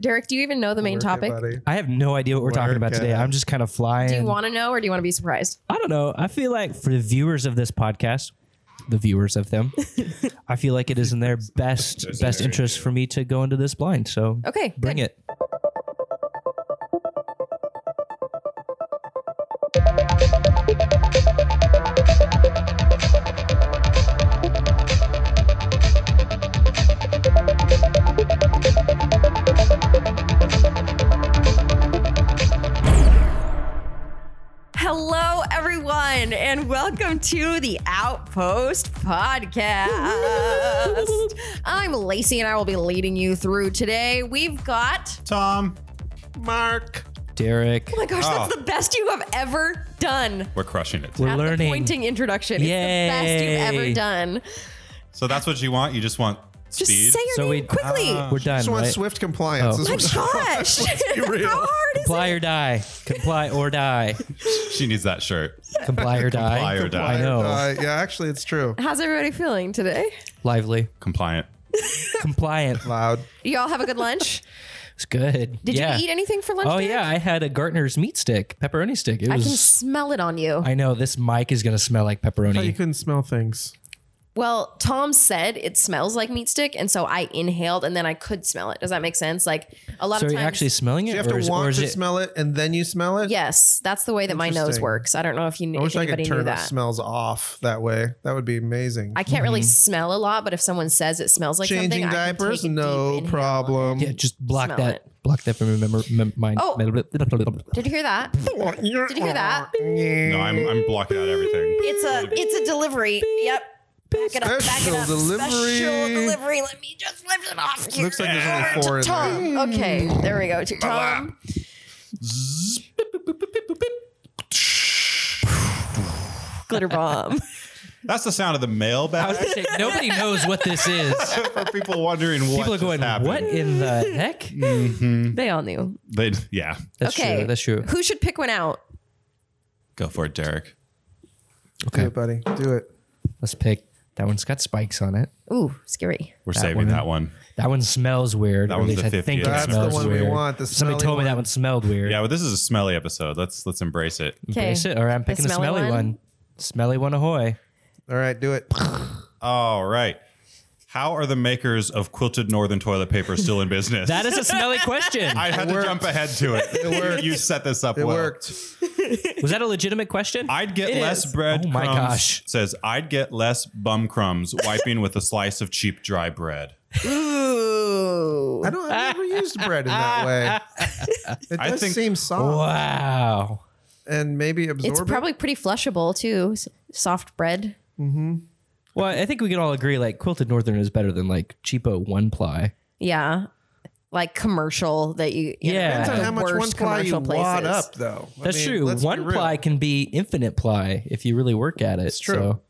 Derick, do you even know the main Work it, topic? buddy. I have no idea what we're talking about Work today. I'm just kind of flying. Do you want to know or do you want to be surprised? I don't know. I feel like for the viewers of this podcast, the viewers of them, I feel like it is in their best best interest for me to go into this blind. So Okay, bring good. it. To the Outpost Podcast. I'm Lacey, and I will be leading you through today. We've got, Tom, Marc. Derick, oh my gosh, that's Oh. the best you have ever done. we're crushing it. we're At the learning. pointing introduction. It's the best you've ever done. So that's what you want? You just want Just speed? say your So name we- quickly. Ah. We're done, Just want right? swift compliance. Oh. This my was- gosh. be. How hard is Comply it? or die. Comply or die. she needs that shirt. Comply or die. Comply or die. I know. Uh, yeah, actually, it's true. How's everybody feeling today? Lively. Compliant. Compliant. Loud. You all have a good lunch? It's good. Did yeah. you eat anything for lunch? Oh Derick? yeah, I had a Gartner's meat stick, pepperoni stick. It I was. can smell it on you. I know this mic is gonna smell like I thought you pepperoni. couldn't smell things. Well, Tom said it smells like meat stick, and so I inhaled, and then I could smell it. Does that make sense? Like a lot So of are times, you actually smelling it? You have or to is, or want is to it, smell it and then you smell it. yes, that's the way that my nose Interesting. works. I don't know if you I if wish I anybody could knew turn the that. smells off that way. That would be amazing. I can't really Mm-hmm. smell a lot, but if someone says it smells like Changing something, I can diapers, take a deep no inhale. problem. Yeah, just block Smell that. it. Block that from remember mem- mind. Oh. Did you hear that? Did you hear that? No, I'm, I'm blocking out everything. It's a it's a delivery. Yep. Back it up. Back it Special up. delivery. Special delivery. Let me just lift it off here. Looks like there's only four in there. Tom. Okay, there we go. To Tom. Glitter bomb. That's the sound of the I was mailbag gonna say, nobody knows what this is. for people wondering what People are just going, happened. "What in the heck?" Mm-hmm. They all knew. They, yeah. That's okay. true. That's true. Who should pick one out? Go for it, Derick. Do Okay, it, buddy. Do it. let's pick. That one's got spikes on it. Ooh, scary. We're That saving one. that one. That one smells weird. That or at one's least the I think 50th. it That's the smells one we weird. want, the Somebody smelly told me that one. one smelled weird. Yeah, but this is a smelly episode. Let's let's embrace it. Embrace it, or I'm The picking the smelly smelly one? one. Smelly one, ahoy! All right, do it. All right. How are the makers of quilted northern toilet paper still in business? That is a smelly question. I had to jump ahead to it. It worked. You set this up It well. worked. Was that a legitimate question? I'd get It less is. bread. Oh my crumbs- gosh. Says I'd get less bum crumbs wiping with a slice of cheap dry bread. Ooh. I don't. I've never used bread in that way. It I does think- seem soft wow. and maybe absorbent. It's probably pretty flushable too. S- Soft bread. Mm-hmm. Well, I think we can all agree like quilted northern is better than like cheapo one ply. Yeah. Like commercial that you, you Yeah. know, Depends on the how much one worst ply you commercial wad places. up, though. I That's mean, true. let's be One real. ply can be infinite ply if you really work at it. It's true.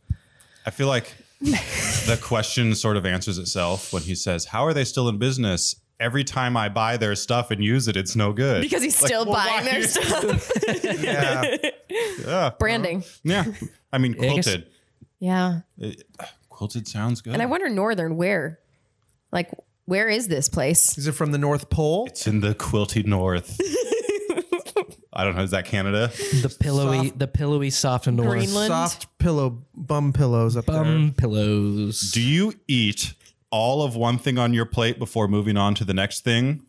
I feel like the question sort of answers itself when he says, "How are they still in business?" Every time I buy their stuff and use it, it's no good. Because he's Like, still well, buying why? their stuff. Yeah. Yeah, Branding. yeah. I mean, I guess- quilted. Yeah. It- quilted sounds good. And I wonder northern where? Like where is this place? Is it from the North Pole? it's in the quilty north. I don't know. Is that Canada? The pillowy, Soft- the pillowy soft and north Greenland. Soft pillow, bum pillows up there. bum pillows. Do you eat all of one thing on your plate before moving on to the next thing,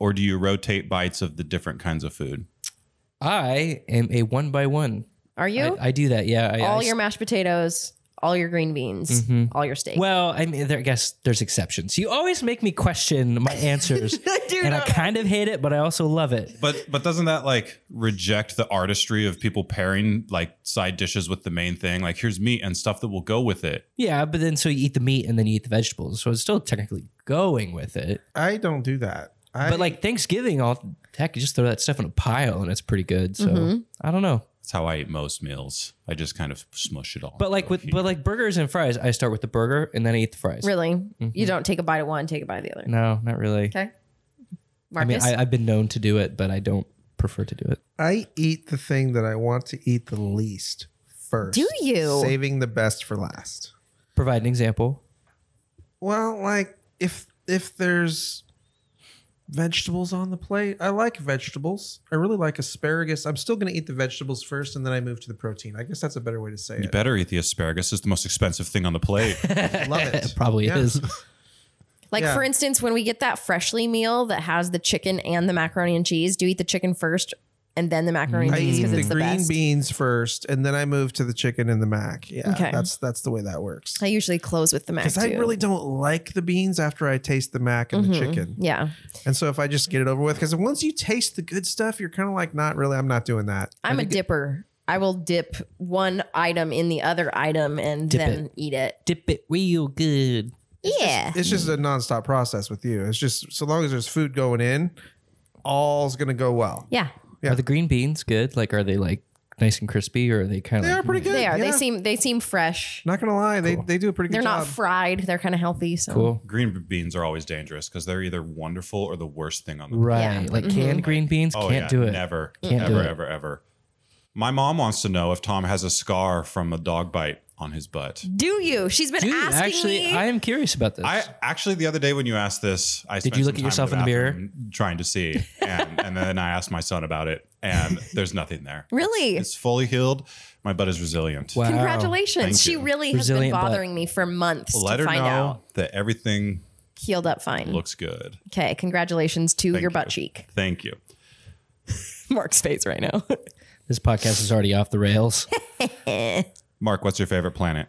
or do you rotate bites of the different kinds of food? I am a one by one. Are you? I, I do that. Yeah. I, all I- your mashed potatoes, all your green beans, mm-hmm. all your steak. Well, I mean, there, I guess there's exceptions. You always make me question my answers, I do and I kind of hate it, but I also love it. But but doesn't that like reject the artistry of people pairing like side dishes with the main thing? Like here's meat and stuff that will go with it. Yeah, but then so you eat the meat and then you eat the vegetables, so it's still technically going with it. I don't do that. I, But like Thanksgiving, all heck, you just throw that stuff in a pile and it's pretty good. So mm-hmm. I don't know. That's how I eat most meals. I just kind of smush it all. But like with but like burgers and fries, I start with the burger and then I eat the fries. really? You mm-hmm. don't take a bite of one, take a bite of the other. No, not really. Okay. I mean, Marcus. I, I've been known to do it, but I don't prefer to do it. I eat the thing that I want to eat the least first. Do you? Saving the best for last. Provide an example. Well, like if if there's vegetables on the plate. I like vegetables. I really like asparagus. I'm still going to eat the vegetables first and then I move to the protein. I guess that's a better way to say it. You it. better eat the asparagus. It's the most expensive thing on the plate. Love it. It probably Yeah. is. Like Yeah. for instance, when we get that freshly meal that has the chicken and the macaroni and cheese, do you eat the chicken first and then the macaroni and I cheese eat because the it's the green best? beans first and then I move to the chicken and the mac. Yeah. Okay. That's that's the way that works. I usually close with the mac Because I really don't like the beans after I taste the mac and the mm-hmm. chicken. yeah, And so if I just get it over with, because once you taste the good stuff, you're kind of like, not really, I'm not doing that. I'm a dipper. I will dip one item in the other item and Dip then eat it. Dip it real good. Yeah. It's just a nonstop process with you. It's just so long as there's food going in, all's gonna go well. yeah. Yeah. Are the green beans good? Like, are they like nice and crispy, or are they kind of They like are pretty good. They are. They seem they seem fresh. Not gonna lie, they they do a pretty good They're job. not fried. They're kind of healthy. So cool? Green beans are always dangerous because they're either wonderful or the worst thing on the planet. Right, Yeah. like mm-hmm. canned green beans Oh can't yeah, do it. Never, Can't ever, do it. ever, ever. My mom wants to know if Tom has a scar from a dog bite on his butt. do you? She's been Dude, asking actually, me. I am curious about this. I actually the other day when you asked this, I spent Did you some look at yourself in the mirror? trying to see, and, and then I asked my son about it, and there's nothing there. really? It's fully healed. My butt is resilient. wow. Congratulations. Thank She you. really has been Resilient butt. bothering me for months Let to her find know out. that everything Healed up fine. looks good. Okay, congratulations to Thank your you. butt cheek. Thank you. Marc's face right now. This podcast is already off the rails. Marc, what's your favorite planet?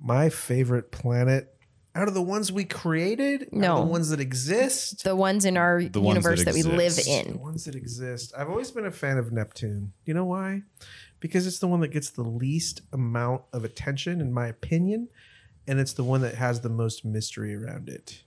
My favorite planet out of the ones we created, out of No. the ones that exist, the ones in our ones that universe that, we live in, the ones that exist. I've always been a fan of Neptune. You know why? Because it's the one that gets the least amount of attention, in my opinion, and it's the one that has the most mystery around it.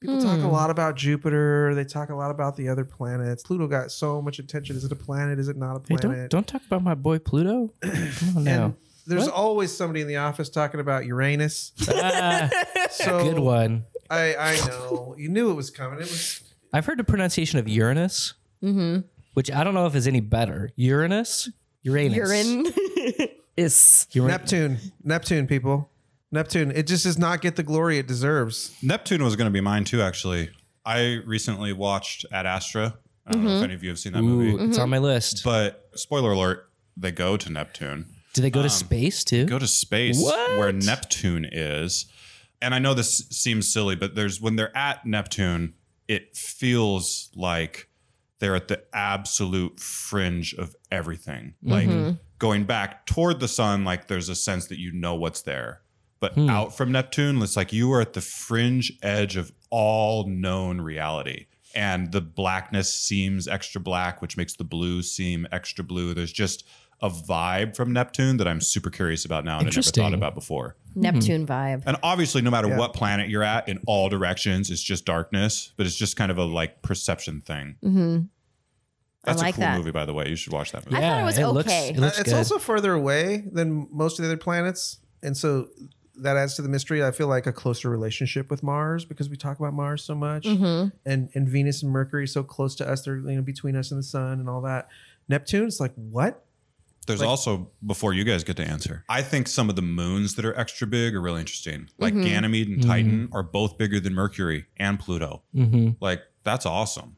People talk Hmm. a lot about Jupiter. They talk a lot about the other planets. Pluto got so much attention. Is it a planet? Is it not a Hey, planet? don't don't talk about my boy Pluto. Come on now. And there's always somebody in the office talking about Uranus. Ah, So good one. I I know you knew it was coming. It was I've heard the pronunciation of Uranus, Mm-hmm. which I don't know if is any better. Uranus, Uranus, Urine is Uran- Neptune. Neptune, people. Neptune. It just does not get the glory it deserves. Neptune was going to be mine too, actually. I recently watched Ad Astra. I don't Mm-hmm. know if any of you have seen that movie, Ooh, it's on my list. but spoiler alert: they go to Neptune, Do they go to um, space too? go to space What? where Neptune is. And I know this seems silly, but there's when they're at Neptune, it feels like they're at the absolute fringe of everything. Mm-hmm. Like going back toward the sun, like there's a sense that you know what's there. But hmm. out from Neptune, it's like you are at the fringe edge of all known reality. And the blackness seems extra black, which makes the blue seem extra blue. There's just a vibe from Neptune that I'm super curious about now and I never thought about before. Neptune vibe. And obviously, no matter Yeah. what planet you're at, in all directions, it's just darkness. But it's just kind of a like perception thing. Mm-hmm. That's I like a cool that. movie, by the way. You should watch that movie. I thought it was looks, okay. it looks it's good. also further away than most of the other planets, and so that adds to the mystery. I feel like a closer relationship with Mars because we talk about Mars so much, Mm-hmm. and and Venus and Mercury so close to us. They're you know between us and the Sun and all that. Neptune, it's like what? There's also before you guys get to answer. I think some of the moons that are extra big are really interesting. Like Mm-hmm. Ganymede and Titan are both bigger than Mercury and Pluto. Mhm. Like that's awesome.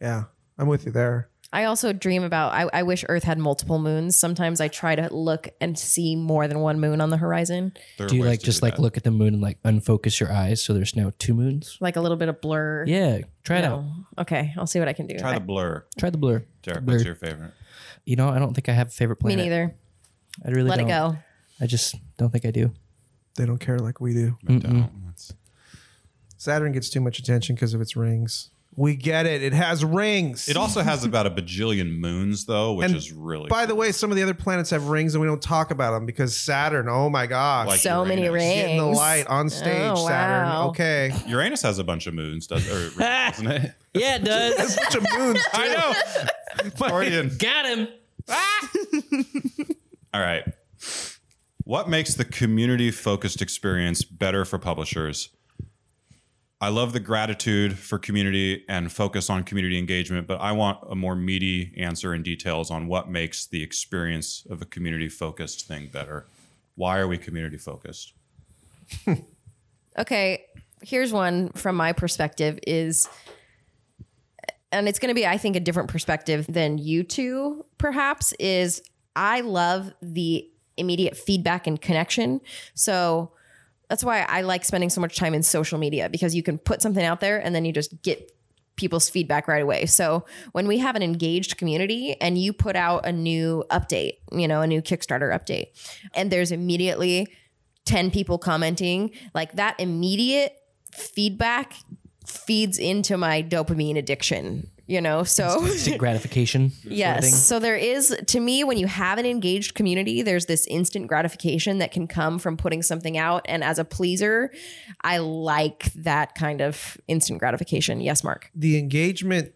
Yeah, I'm with you there. I also dream about. I, I wish Earth had multiple moons. Sometimes I try to look and see more than one moon on the horizon, There Do you like just like that. look at the moon and like unfocus your eyes so there's now two moons? like a little bit of blur. Yeah, try it No. out. Okay, I'll see what I can do. Try I- the blur. Try the blur. Derick, Blur. what's your favorite? You know, I don't think I have a favorite me planet. neither. I really Let don't. it go. I just don't think I do. They don't care like we do. I don't. That's- Saturn gets too much attention because of its rings. We get it. It has rings. It also has about a bajillion moons, though, which And is really By the way, some of the other planets have rings, and we don't talk about them because Saturn. Oh my gosh, Like so many Uranus. rings. getting the light on oh, stage. Oh, Saturn. wow. Okay, Uranus has a bunch of moons, does or doesn't it? Yeah, it does. A bunch of moons. Too. I know. Freudian. Got him. Ah! All right. What makes the community focused experience better for publishers? I love the gratitude for community and focus on community engagement, but I want a more meaty answer and details on what makes the experience of a community focused thing better. Why are we community focused? Okay, here's one from my perspective is and it's going to be, I think, a different perspective than you two, perhaps, is I love the immediate feedback and connection. So that's why I like spending so much time in social media because you can put something out there and then you just get people's feedback right away. So when we have an engaged community and you put out a new update, you know, a new Kickstarter update, and there's immediately 10 people commenting, like that immediate feedback feeds into my dopamine addiction, you know? So Instant gratification. sort of Yes. thing. So there is, to me, when you have an engaged community, there's this instant gratification that can come from putting something out. And as a pleaser, I like that kind of instant gratification. Yes, Marc. the engagement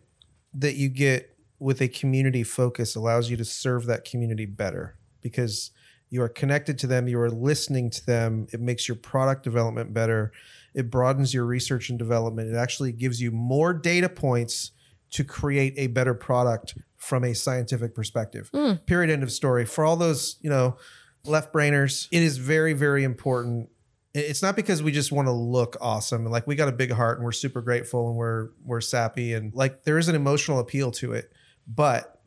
that you get with a community focus allows you to serve that community better because you are connected to them, you are listening to them. It makes your product development better. It broadens your research and development. It actually gives you more data points to create a better product from a scientific perspective. Hmm. Period. End of story. For all those, you know, left brainers, it is very, very important it's not because we just want to look awesome and like we got a big heart and we're super grateful and we're we're sappy and like there is an emotional appeal to it but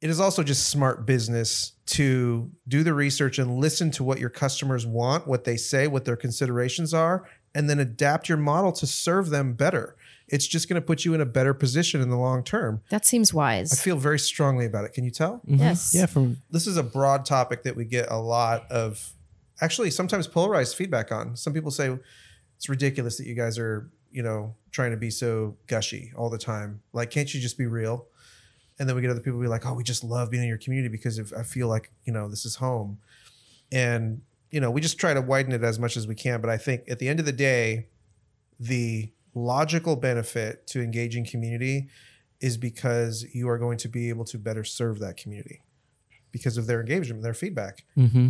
it is also just smart business to do the research and listen to what your customers want what they say what their considerations are and then adapt your model to serve them better it's just going to put you in a better position in the long term. That seems wise. i feel very strongly about it. Can you tell? Mhm. Yes. Yeah, from this is a broad topic that we get a lot of actually sometimes polarized feedback on. Some people say it's ridiculous that you guys are you know trying to be so gushy all the time. Like can't you just be real? And then we get other people be like oh we just love being in your community because if i feel like you know this is home. And you know we just try to widen it as much as we can. But i think at the end of the day the logical benefit to engaging community is because you are going to be able to better serve that community because of their engagement, their feedback. mm-hmm.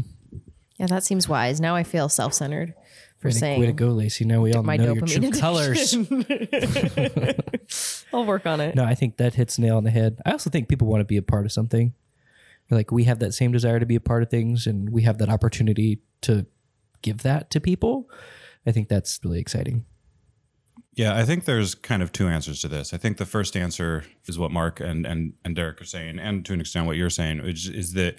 Yeah, that seems wise. Now I feel self centered for way, to, saying way to go, Lacey. Now we all my know your true dopamine colors. I'll work on it. No, I think that hits nail on the head. I also think people want to be a part of something. Like we have that same desire to be a part of things, and we have that opportunity to give that to people. I think that's really exciting. Yeah, I think there's kind of two answers to this. I think the first answer is what Marc and and and Derick are saying, and to an extent what you're saying, which is that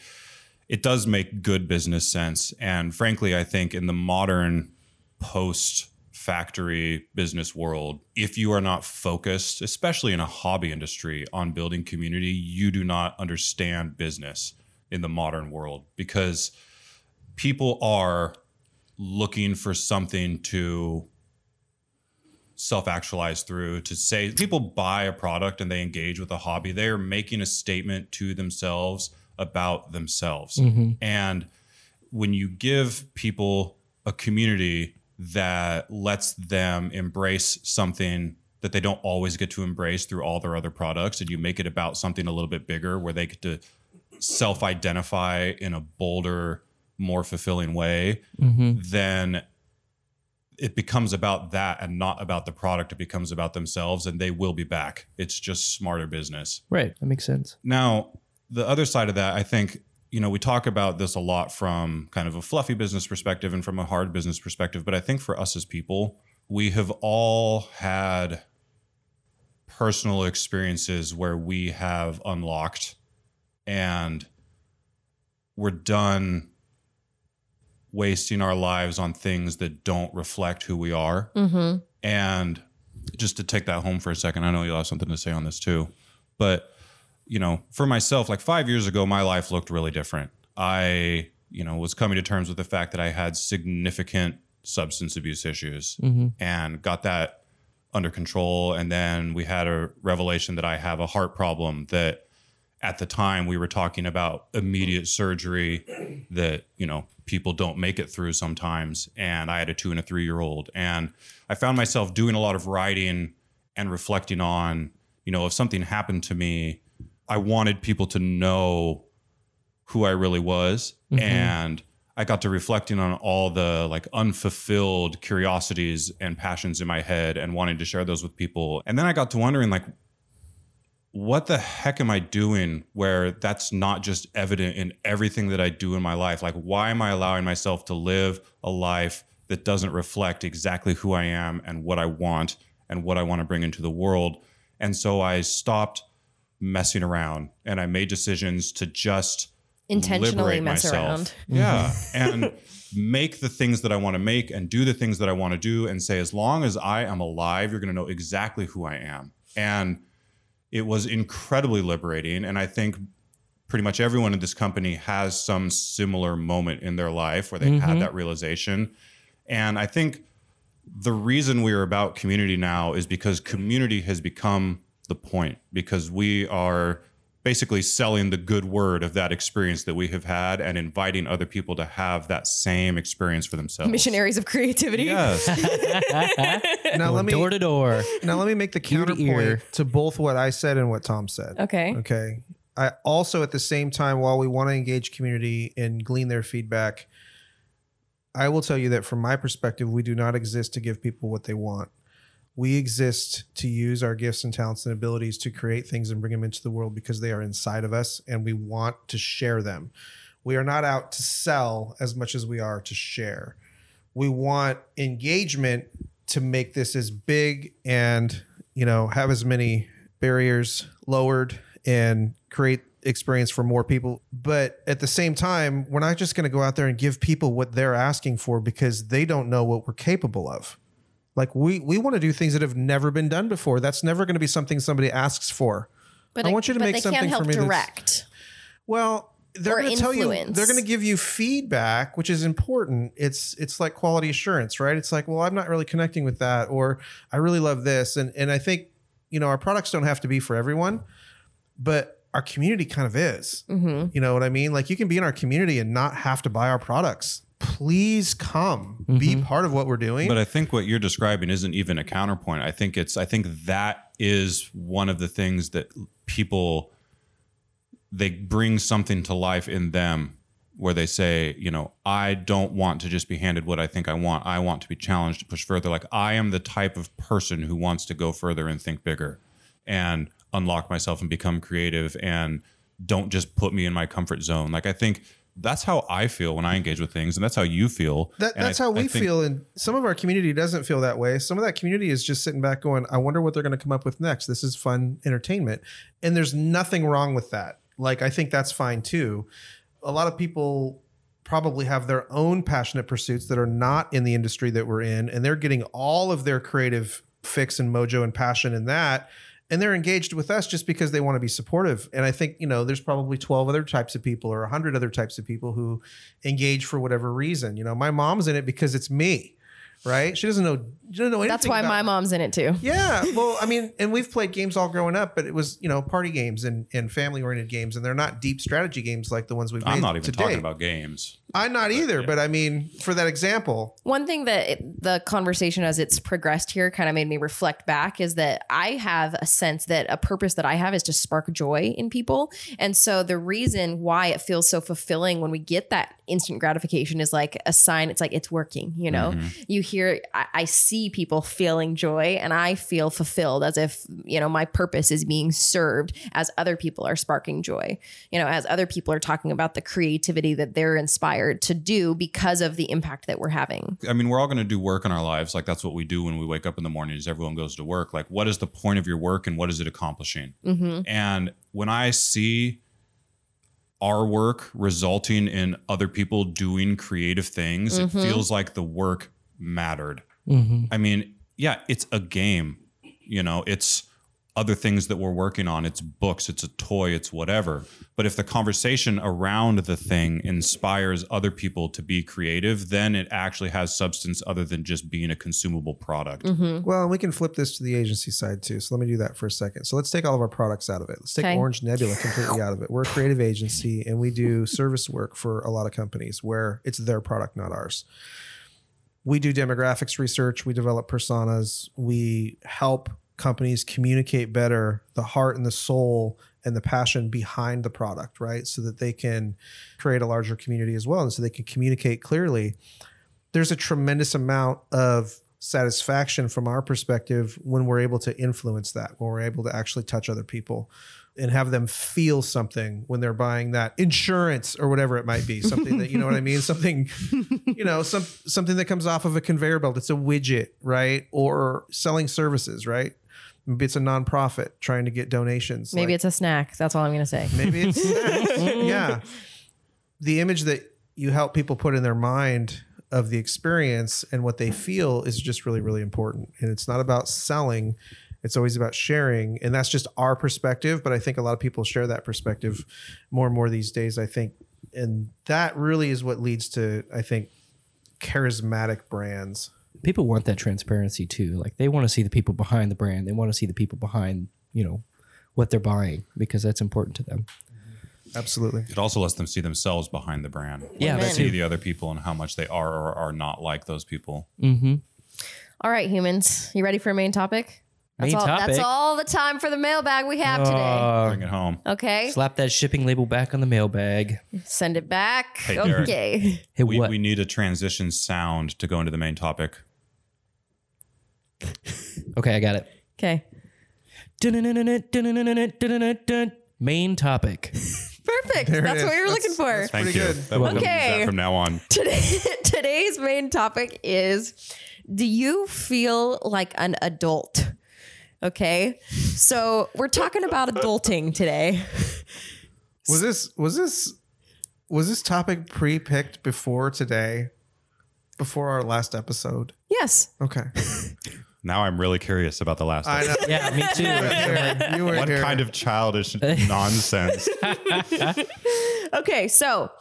it does make good business sense. And frankly, I think in the modern post factory business world, if you are not focused, especially in a hobby industry, on building community, you do not understand business in the modern world because people are looking for something to self actualize through to say people buy a product and they engage with a hobby they are making a statement to themselves about themselves. Mm-hmm. And when you give people a community that lets them embrace something that they don't always get to embrace through all their other products and you make it about something a little bit bigger where they get to self-identify in a bolder more fulfilling way mm-hmm. then it becomes about that and not about the product. It becomes about themselves and they will be back. It's just smarter business. Right. That makes sense. Now, the other side of that, I think, you know, we talk about this a lot from kind of a fluffy business perspective and from a hard business perspective. But I think for us as people, we have all had personal experiences where we have unlocked and we're done wasting our lives on things that don't reflect who we are. Mm-hmm. And just to take that home for a second, I know you'll have something to say on this too. But, you know, for myself, like five years ago, my life looked really different. I, you know, was coming to terms with the fact that I had significant substance abuse issues and got that under control. And then we had a revelation that I have a heart problem that at the time we were talking about immediate surgery that, you know, people don't make it through sometimes. And I had a two and a three year old. And I found myself doing a lot of writing and reflecting on, you know, if something happened to me, I wanted people to know who I really was. Mm-hmm. And I got to reflecting on all the like unfulfilled curiosities and passions in my head and wanting to share those with people. And then I got to wondering like what the heck am I doing where that's not just evident in everything that I do in my life? Like why am I allowing myself to live a life that doesn't reflect exactly who I am and what I want and what I want to bring into the world? And so I stopped messing around and I made decisions to just Intentionally mess myself. around. Yeah. and make the things that I want to make and do the things that I want to do and say, as long as I am alive, you're going to know exactly who I am. And it was incredibly liberating. And I think pretty much everyone in this company has some similar moment in their life where they had mm-hmm. that realization. And I think the reason we are about community now is because community has become the point because we are basically selling the good word of that experience that we have had and inviting other people to have that same experience for themselves. Missionaries of creativity. Yes. Now let me door to door. now let me make the Ear to counterpoint ear. to both what I said and what Tom said. Okay. Okay. I also, at the same time, while we want to engage community and glean their feedback, I will tell you that from my perspective, we do not exist to give people what they want. We exist to use our gifts and talents and abilities to create things and bring them into the world because they are inside of us and we want to share them. We are not out to sell as much as we are to share. We want engagement to make this as big and, you know, have as many barriers lowered and create experience for more people. But at the same time, we're not just going to go out there and give people what they're asking for because they don't know what we're capable of. Like we we want to do things that have never been done before. That's never going to be something somebody asks for. But I want you to make something for me direct. Well, they're going to tell you they're going to give you feedback, which is important. It's it's like quality assurance, right? It's like, well, I'm not really connecting with that, or I really love this, and and I think you know our products don't have to be for everyone, but our community kind of is. Mm-hmm. You know what I mean? Like you can be in our community and not have to buy our products. Please come, be mm-hmm. part of what we're doing. But I think what you're describing isn't even a counterpoint. I think it's I think that is one of the things that people they bring something to life in them where they say, you know, I don't want to just be handed what I think I want. I want to be challenged to push further. Like I am the type of person who wants to go further and think bigger and unlock myself and become creative and don't just put me in my comfort zone. Like I think that's how I feel when I engage with things and that's how you feel. That, that's I- how we think- feel, and some of our community doesn't feel that way. Some of that community is just sitting back, going, "I wonder what they're going to come up with next. This is fun entertainment," and there's nothing wrong with that. Like I think that's fine too. A lot of people probably have their own passionate pursuits that are not in the industry that we're in, and they're getting all of their creative fix and mojo and passion in that. And they're engaged with us just because they want to be supportive. And I think, you know, there's probably 12 other types of people or 100 other types of people who engage for whatever reason. You know, my mom's in it because it's me, right? She doesn't know, she doesn't know anything. That's why about- my mom's in it too. Yeah. Well, I mean, and we've played games all growing up, but it was, you know, party games and, and family oriented games. And they're not deep strategy games like the ones we've I'm not even today. talking about games. I'm not either, yeah. but I mean, for that example, One thing that it, the conversation as it's progressed here kind of made me reflect back is that I have a sense that a purpose that I have is to spark joy in people. And so the reason why it feels so fulfilling when we get that instant gratification is like a sign it's like it's working, you know? Mm-hmm. You hear, I, I see people feeling joy and I feel fulfilled as if, you know, my purpose is being served as other people are sparking joy, you know, as other people are talking about the creativity that they're inspired to do because of the impact that we're having. I mean, we're all going to do work in our lives. Like that's what we do when we wake up in the morning. Is everyone goes to work? Like, what is the point of your work and what is it accomplishing? Mm-hmm. And when I see our work resulting in other people doing creative things, it mm-hmm. feels like the work mattered. Mm-hmm. I mean, yeah, it's a game. You know, it's other things that we're working on. It's books, it's a toy, it's whatever. But if the conversation around the thing inspires other people to be creative, then it actually has substance other than just being a consumable product. Mm-hmm. well, we can flip this to the agency side too. So let me do that for a second. So let's take all of our products out of it. Let's take Okay. Orange Nebula completely out of it. We're a creative agency and we do service work for a lot of companies where it's their product, not ours. We do demographics research, we develop personas, we help companies communicate better the heart and the soul and the passion behind the product, right? So that they can create a larger community as well and so they can communicate clearly. There's a tremendous amount of satisfaction from our perspective when we're able to influence that, when we're able to actually touch other people and have them feel something when they're buying that insurance or whatever it might be something that you know what i mean something you know some something that comes off of a conveyor belt it's a widget right or selling services right Maybe it's a nonprofit trying to get donations. Maybe Like, it's a snack. That's all I'm gonna say. maybe it's snacks. yeah. The image that you help people put in their mind of the experience and what they feel is just really, really important. And it's not about selling. It's always about sharing. And that's just our perspective. But I think a lot of people share that perspective more and more these days, I think. And that really is what leads to, I think, charismatic brands. People want that transparency too. Like they want to see the people behind the brand. They want to see the people behind, you know, what they're buying because that's important to them. Absolutely. It also lets them see themselves behind the brand. Yeah, Amen. see the other people and how much they are or are not like those people. Mm-hmm. All right, humans, you ready for a main topic? That's Main all. That's all the time for the mailbag we have today. Uh, Bring it home. Okay, slap that shipping label back on the mailbag. send it back. Hey, Derick. okay. Hey, We, what? we need a transition sound to go into the main topic. okay, I got it. Okay. Main topic. Perfect. There it That's is. what you're That's- looking for. that's Thank Pretty you. good. That we'll use Okay. that from now on. Today, today's main topic is do you feel like an adult? Okay. So we're talking about adulting today. Was this was this was this topic pre-picked before today? Before our last episode? Yes. Okay. Now I'm really curious about the last. I know. Yeah, me too. Derick, you were What here. kind of childish nonsense? Okay. So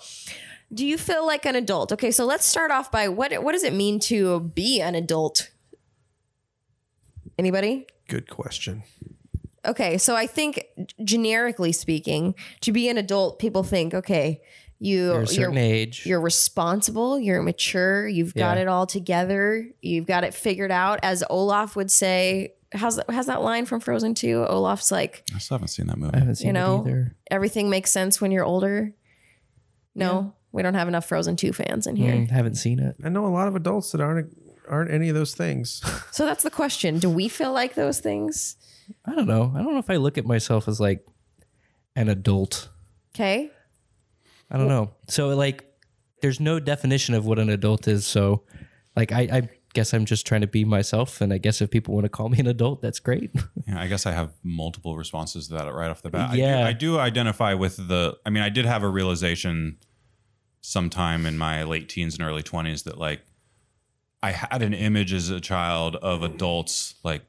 do you feel like an adult? Okay. So let's start off by what, what does it mean to be an adult? Anybody? good question? Okay, so I think generically speaking, to be an adult, people think, okay, you You're a certain you're, age. you're responsible, you're mature, you've got Yeah. it all together, you've got it figured out. As Olaf would say, how's that, how's that line from Frozen 2? Olaf's like, I still haven't seen that I movie. haven't seen you know, it either. everything makes sense when you're older. No, we don't have enough Frozen 2 fans in here. Mm, haven't seen it. I know a lot of adults that aren't aren't any of those things. So that's the question. Do we feel like those things? I don't know. I don't know if I look at myself as like an adult. Okay. I don't know. So like, there's no definition of what an adult is. So, like, I, I guess I'm just trying to be myself, and I guess if people want to call me an adult, that's great. Yeah, I guess I have multiple responses to that right off the bat. Yeah. I do, I do identify with the. I mean, I did have a realization sometime in my late teens and early twenties that like I had an image as a child of adults like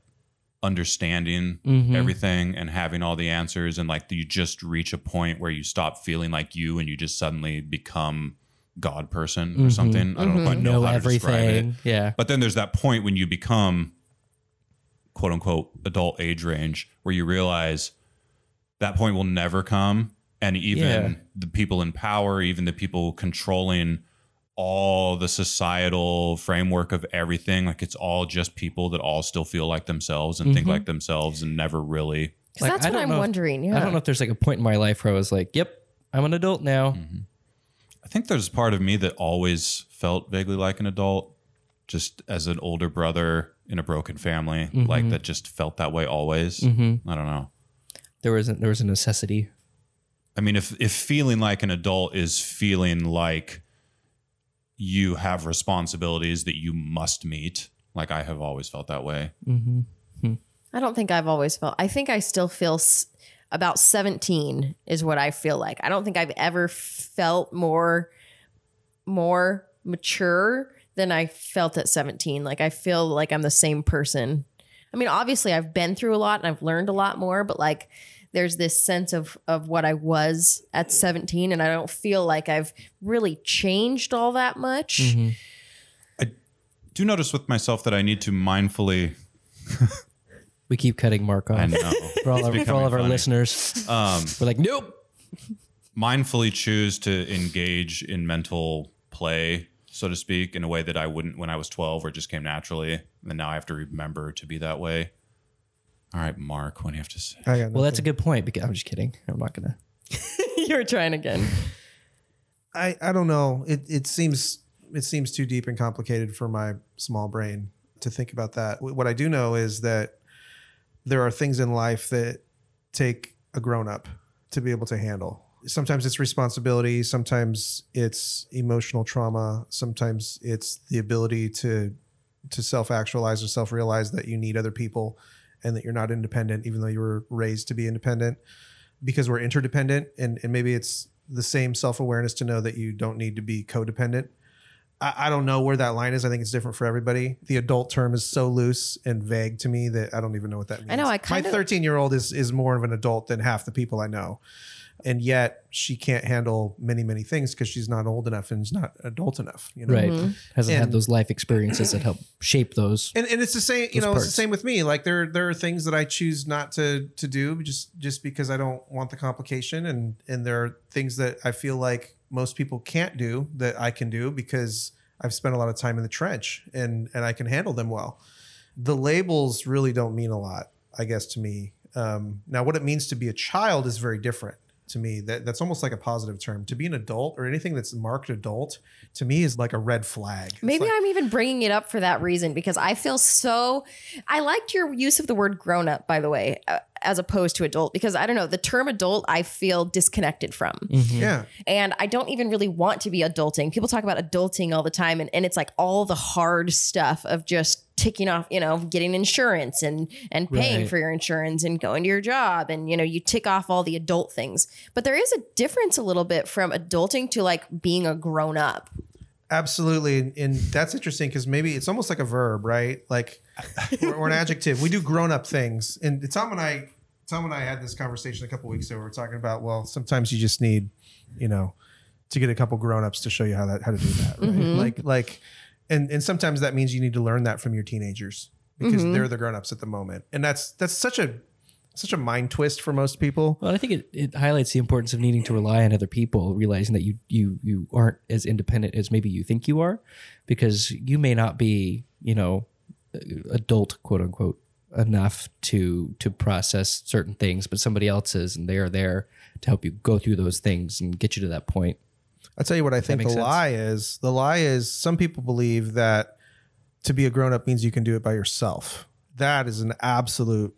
understanding Mhm. everything and having all the answers and like you just reach a point where you stop feeling like you and you just suddenly become god person or Mhm. something. I don't quite know, know how to describe it. Yeah. But then there's that point when you become quote unquote adult age range where you realize that point will never come. And even Yeah. the people in power, even the people controlling all the societal framework of everything, like it's all just people that all still feel like themselves and think Mhm. like themselves and never really. Because Like, that's I what I'm know if- wondering. Yeah. I don't know if there's like a point in my life where I was like, "Yep, I'm an adult now." Mm-hmm. I think there's part of me that always felt vaguely like an adult, just as an older brother in a broken family, like that just felt that way always. Mm-hmm. I don't know. There wasn't, there was a necessity. I mean, if if feeling like an adult is feeling like you have responsibilities that you must meet, like I have always felt that way. Mm-hmm. I don't think I've always felt. I think I still feel s- about 17 is what I feel like. I don't think I've ever felt more more mature than I felt at 17. Like I feel like I'm the same person. I mean, obviously I've been through a lot and I've learned a lot more, but like there's this sense of of what I was at 17 and I don't feel like I've really changed all that much. Mm-hmm. Do notice with myself that I need to mindfully. We keep cutting Marc off I know for all, It's of, for all of our funny. listeners. Um, We're like, "Nope." mindfully choose to engage in mental play, so to speak, in a way that I wouldn't when I was 12 or just came naturally. And now I have to remember to be that way. All right, Marc, what do you have to say? I got Well, that's a good point. Because I'm just kidding. I'm not gonna. You're trying again. I, I don't know. It it seems it seems too deep and complicated for my small brain to think about that. Wh- What I do know is that there are things in life that take a grown up to be able to handle. Sometimes it's responsibility, sometimes it's emotional trauma, sometimes it's the ability to to self-actualize or self-realize that you need other people and that you're not independent, even though you were raised to be independent, because we're interdependent, and and maybe it's the same self awareness to know that you don't need to be codependent. I, I don't know where that line is. I think it's different for everybody. The adult term is so loose and vague to me that I don't even know what that means. I know, I my kind of- 13 year old is is more of an adult than half the people I know, and yet she can't handle many many things because she's not old enough and is not adult enough. You know, Right. Mm-hmm. Hasn't had those life experiences that help shape those. and and it's the same you Those know it's the same with me like there there are things that i choose not to to do just just because i don't want the complication and and there are things that i feel like most people can't do that i can do because i've spent a lot of time in the trench and and i can handle them well the labels really don't mean a lot i guess to me um, now what it means to be a child is very different to me that that's almost like a positive term to be an adult or anything that's marked adult to me is like a red flag It's Maybe like- I'm even bringing it up for that reason because I feel so. I liked your use of the word grown up, by the way, uh, as opposed to adult, because I don't know, the term adult I feel disconnected from. yeah And I don't even really want to be adulting. People talk about adulting all the time, and, and it's like all the hard stuff of just ticking off, you know, getting insurance and and paying Right. for your insurance and going to your job and you know, you tick off all the adult things. But there is a difference a little bit from adulting to like being a grown up. Absolutely, and, and that's interesting because maybe it's almost like a verb, right? Like or, or an adjective. We do grown-up things, and Tom and I, Tom and I had this conversation a couple weeks ago. We were talking about well, sometimes you just need, you know, to get a couple grown-ups to show you how that how to do that, right? Mm-hmm. Like like, and and sometimes that means you need to learn that from your teenagers because mm-hmm. they're the grown-ups at the moment, and that's that's such a such a mind twist for most people. Well, I think it, it highlights the importance of needing to rely on other people, realizing that you you you aren't as independent as maybe you think you are, because you may not be, you know, adult quote unquote enough to to process certain things, but somebody else is, and they are there to help you go through those things and get you to that point. I'll tell you what I think the sense. lie is. The lie is some people believe that to be a grown up means you can do it by yourself. That is an absolute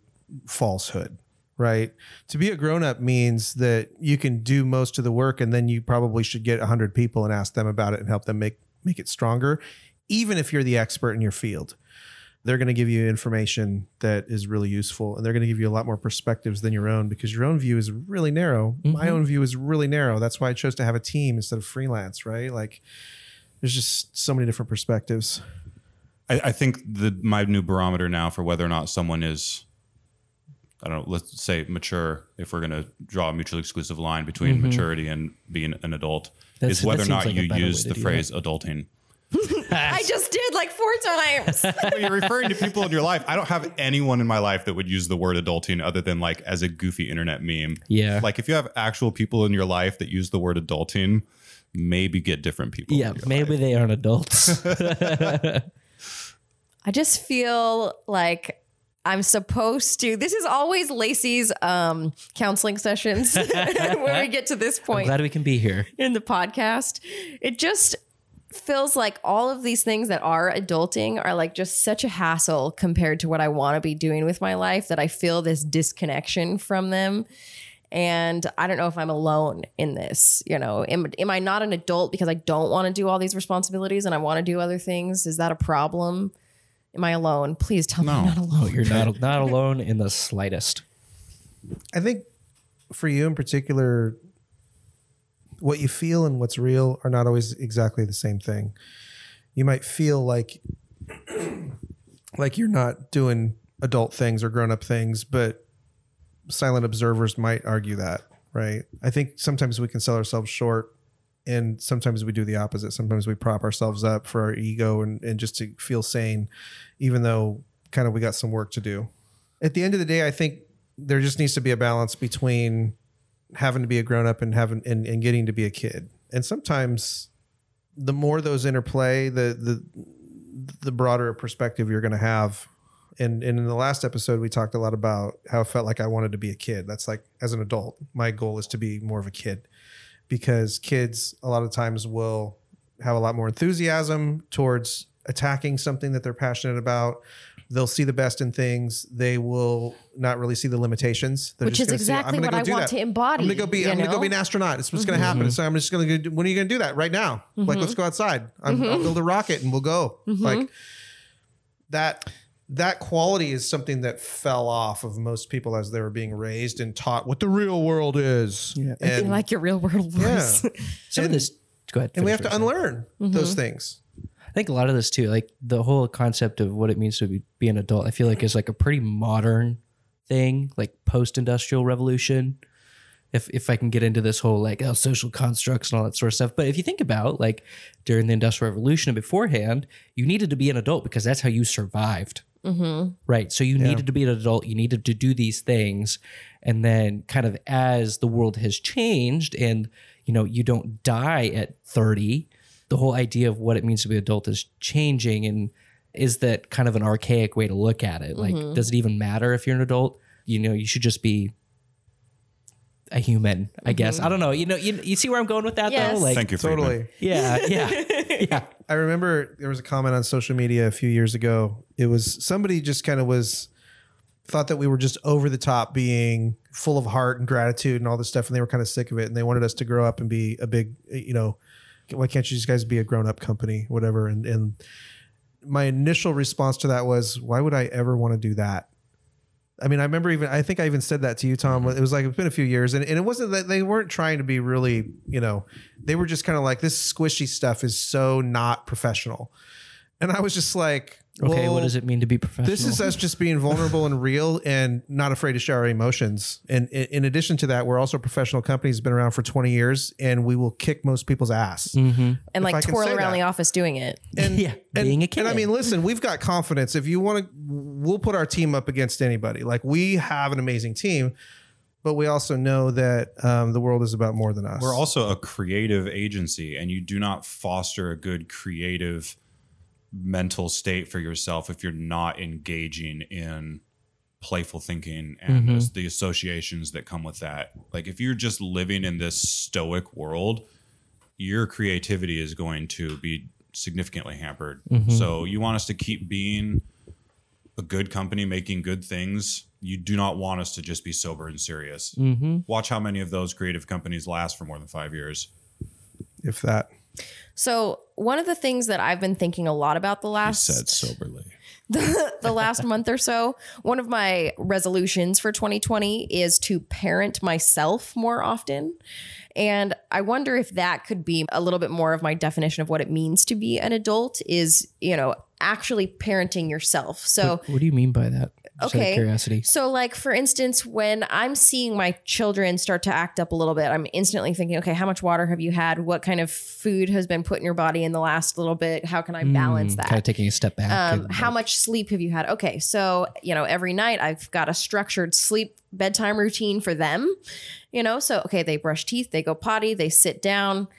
falsehood, right? To be a grown up means that you can do most of the work and then you probably should get 100 people and ask them about it and help them make make it stronger, even if you're the expert in your field. They're going to give you information that is really useful and they're going to give you a lot more perspectives than your own because your own view is really narrow. My own view is really narrow. That's why I chose to have a team instead of freelance, right? Like there's just so many different perspectives. I, I think the my new barometer now for whether or not someone is, I don't know, let's say mature, if we're going to draw a mutually exclusive line between maturity and being an adult, That's- is whether or not like you use the do phrase adulting. I just did like four times. When you're referring to people in your life. I don't have anyone in my life that would use the word adulting other than like as a goofy internet meme. Yeah. Like if you have actual people in your life that use the word adulting, maybe get different people. Yeah, maybe life. they aren't adults. I just feel like I'm supposed to. This is always Lacey's um, counseling sessions when we get to this I'm point glad we can be here. in the podcast. It just feels like all of these things that are adulting are like just such a hassle compared to what I want to be doing with my life that I feel this disconnection from them. And I don't know if I'm alone in this. You know, am, am I not an adult because I don't want to do all these responsibilities and I want to do other things? Is that a problem? Am I alone? Please tell me I'm not alone. Oh, you're not not alone in the slightest. I think for you in particular, what you feel and what's real are not always exactly the same thing. You might feel like like you're not doing adult things or grown up things, but silent observers might argue that, right? I think sometimes we can sell ourselves short and sometimes we do the opposite. Sometimes we prop ourselves up for our ego and, and just to feel sane, even though kind of we got some work to do. At the end of the day, I think there just needs to be a balance between having to be a grown up and having and, and getting to be a kid. And sometimes the more those interplay, the the the broader perspective you're going to have. And, and in the last episode, we talked a lot about how it felt like I wanted to be a kid. That's like as an adult, my goal is to be more of a kid because kids a lot of times will have a lot more enthusiasm towards attacking something that they're passionate about. They'll see the best in things. They will not really see the limitations. They're Which just is gonna exactly "I'm what go I want that. to embody, I'm gonna go be. I'm gonna go be an astronaut. It's what's gonna mm-hmm. happen. So I'm just gonna. go When are you gonna do that? Right now. Like let's mm-hmm. go outside. I'm, I'll mm-hmm. build a rocket and we'll go. Like that. that quality is something that fell off of most people as they were being raised and taught what the real world is. Yeah. And, like your real world voice. yeah. Some And- of this. Go ahead. and we have to what you're unlearn those things. I think a lot of this too, like the whole concept of what it means to be, be an adult, I feel like is like a pretty modern thing, like post-industrial revolution. If if I can get into this whole like oh, social constructs and all that sort of stuff, but if you think about like during the industrial revolution and beforehand, you needed to be an adult because that's how you survived. Mm-hmm. Right. So you needed to be an adult. You needed to do these things. And then kind of as the world has changed and, you know, you don't die at 30, the whole idea of what it means to be an adult is changing. And is that kind of an archaic way to look at it? Like, mm-hmm. does it even matter if you're an adult? You know, you should just be a human, I mm-hmm. guess. I don't know. You know, you, you see where I'm going with that Yes. though? Like, Thank you, Friedman. Totally. yeah, yeah, yeah. I remember there was a comment on social media a few years ago. It was somebody just kind of was thought that we were just over the top being full of heart and gratitude and all this stuff and they were kind of sick of it and they wanted us to grow up and be a big you know why can't you guys be a grown up company whatever and and my initial response to that was why would I ever want to do that I mean, I remember even, I think I even said that to you, Tom. It was like, it's been a few years. And, and it wasn't that they weren't trying to be really, you know, they were just kind of like, this squishy stuff is so not professional. And I was just like, Okay, well, what does it mean to be professional? This is us just being vulnerable and real and not afraid to share our emotions. And in, in addition to that, we're also a professional company that's been around for 20 years, and we will kick most people's ass. and like twirl around that. the office doing it. And, Yeah, and, being a kid. And I mean, listen, we've got confidence. If you want to, we'll put our team up against anybody. Like we have an amazing team, but we also know that um, the world is about more than us. We're also a creative agency, and you do not foster a good creative mental state for yourself if you're not engaging in playful thinking and Mhm. the associations that come with that. Like if you're just living in this stoic world, your creativity is going to be significantly hampered. So you want us to keep being a good company making good things. You do not want us to just be sober and serious. Mm-hmm. Watch how many of those creative companies last for more than five years. if that. So one of the things that I've been thinking a lot about the He last said soberly. the, the last month or so, one of my resolutions for 2020 is to parent myself more often. And I wonder if that could be a little bit more of my definition of what it means to be an adult is, you know, actually parenting yourself. So What, what do you mean by that? Just out of Okay. curiosity. So, like for instance, when I'm seeing my children start to act up a little bit, I'm instantly thinking, okay, how much water have you had? What kind of food has been put in your body in the last little bit? How can I balance that? Kind of taking a step back. Um, how like, much sleep have you had? Okay, so you know, every night I've got a structured sleep bedtime routine for them. You know, so okay, they brush teeth, they go potty, they sit down.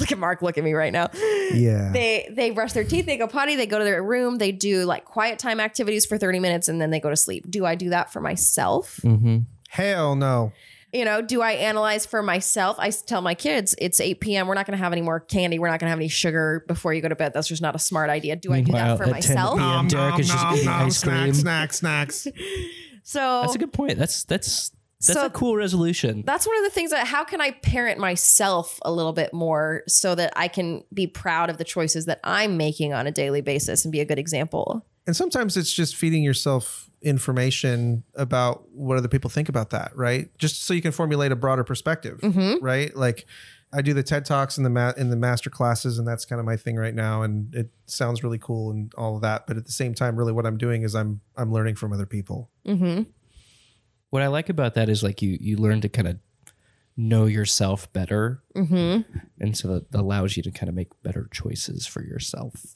Look at Marc, look at me right now. Yeah. They they brush their teeth, they go potty, they go to their room, they do like quiet time activities for 30 minutes and then they go to sleep. Do I do that for myself? Mhm. Hell no. You know, do I analyze for myself? I s- tell my kids it's 8 p.m. We're not going to have any more candy. We're not going to have any sugar before you go to bed. That's just not a smart idea. Do I do Meanwhile, that for myself? p.m. Derick is just eating ice cream. snacks, snacks, snacks. So That's a good point. That's that's that's So- a cool resolution. that's one of the things that how can I parent myself a little bit more so that I can be proud of the choices that I'm making on a daily basis and be a good example. And sometimes it's just feeding yourself information about what other people think about that, right? Just so you can formulate a broader perspective, right? Like I do the TED Talks and the ma- in the master classes, and that's kind of my thing right now. And it sounds really cool and all of that. But at the same time, really, what I'm doing is I'm I'm learning from other people. Mm-hmm. What I like about that is like you you learn to kind of know yourself better, Mm-hmm. and so that allows you to kind of make better choices for yourself.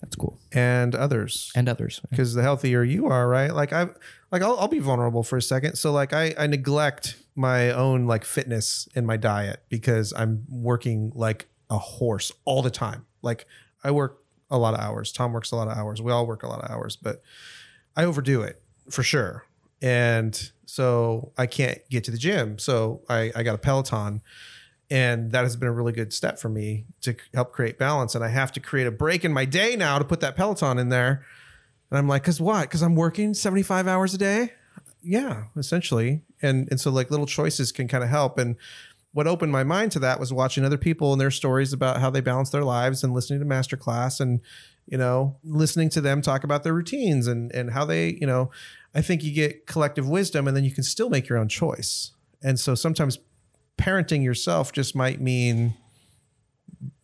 That's cool, and others. and others. because the healthier you are, right? Like I've like I'll, I'll be vulnerable for a second. So like I I neglect my own like fitness in my diet because I'm working like a horse all the time. Like I work a lot of hours. Tom works a lot of hours. We all work a lot of hours, but I overdo it for sure. And so I can't get to the gym. So I, I got a Peloton and that has been a really good step for me to help create balance. And I have to create a break in my day now to put that Peloton in there. And I'm like, cause what? Cause I'm working 75 hours a day. Yeah, essentially. And, and so like little choices can kind of help. And what opened my mind to that was watching other people and their stories about how they balance their lives and listening to masterclass and, you know, listening to them talk about their routines and and how they, you know, I think you get collective wisdom and then you can still make your own choice. And so sometimes parenting yourself just might mean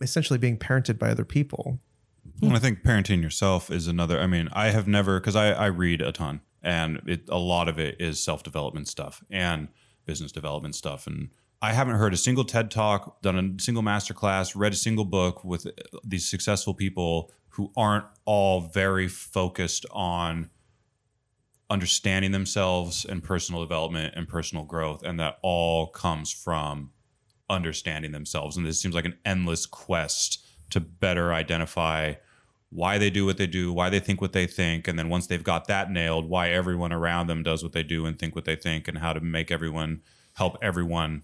essentially being parented by other people. And I think parenting yourself is another. I mean, I have never because I, I read a ton, and it, a lot of it is self development stuff and business development stuff. And I haven't heard a single TED talk, done a single master class, read a single book with these successful people who aren't all very focused on understanding themselves and personal development and personal growth, and that all comes from understanding themselves. And this seems like an endless quest to better identify why they do what they do, why they think what they think, and then once they've got that nailed, why everyone around them does what they do and think what they think, and how to make everyone help everyone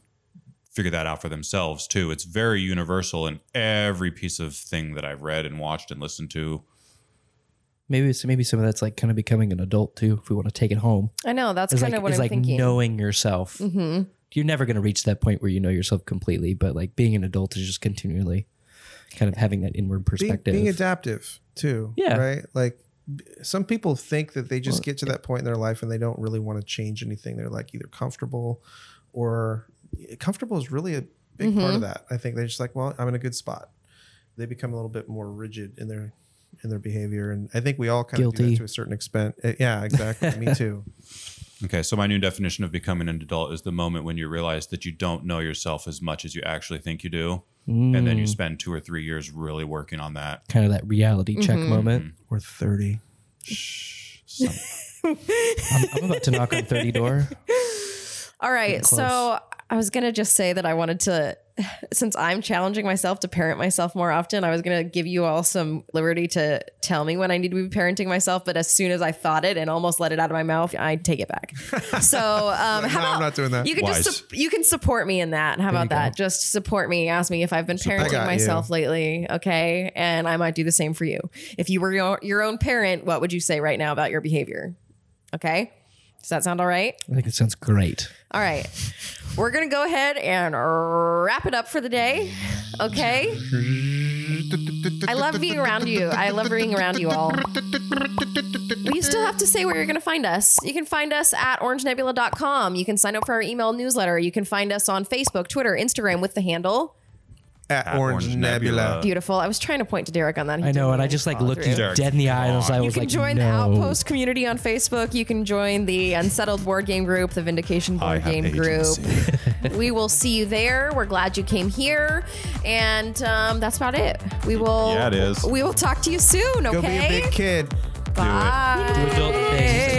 figure that out for themselves too. It's very universal in every piece of thing that I've read and watched and listened to. Maybe it's maybe some of that's like kind of becoming an adult too. If we want to take it home, I know that's it's kind like of what it's I'm like thinking. knowing yourself. hmm You're never going to reach that point where you know yourself completely, but like being an adult is just continually kind of having that inward perspective. being adaptive too. Yeah. Right. Like some people think that they just get to that point in their life and they don't really want to change anything. They're like either comfortable or comfortable is really a big part of that. I think they're just like, well, I'm in a good spot. They become a little bit more rigid in their in their behavior, and I think we all kind of do that to a certain extent. Uh, Yeah, exactly. Me too. Okay, so my new definition of becoming an adult is the moment when you realize that you don't know yourself as much as you actually think you do. And then you spend two or three years really working on that. kind of that reality check Mm-hmm. moment. Or thirty. Some- I'm, I'm about to knock on 30 door. All right. So I was going to just say that I wanted to, since I'm challenging myself to parent myself more often, I was going to give you all some liberty to tell me when I need to be parenting myself. But as soon as I thought it and almost let it out of my mouth, I take it back. So um, how about I'm not doing that. You can just Wise. sup- you can support me in that. How about that? Just support me. Ask me if I've been parenting myself you. lately. Okay, and I might do the same for you. If you were your, your own parent, what would you say right now about your behavior? Okay, does that sound all right? I think it sounds great. All right. We're going to go ahead and wrap it up for the day. Okay. I love being around you. I love being around you all. But you still have to say where you're going to find us. You can find us at orangenebula.com. You can sign up for our email newsletter. You can find us on Facebook, Twitter, Instagram with the handle. At, At Orange, Orange Nebula. Nebula. Beautiful. I was trying to point to Derick on that. He I know, and I just like looked you through. dead in the eye and I was, I You was can join no. the Outpost community on Facebook. You can join the Unsettled Board Game Group, the Vindication Board have Game Group. we will see you there. We're glad you came here, and um, that's about it. We will. Yeah, it is. We will talk to you soon. Okay. Go be a big kid. Bye. Do adult things.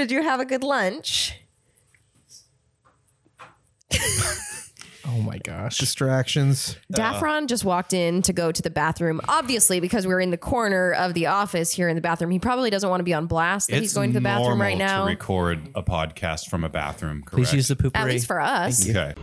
Did you have a good lunch? Oh my gosh. Distractions. Daffron just walked in to go to the bathroom. Obviously, because we're in the corner of the office here in the bathroom, he probably doesn't want to be on blast that he's going to the bathroom right normal now. To record a podcast from a bathroom, correct? Please use the poopery. At least for us. Okay.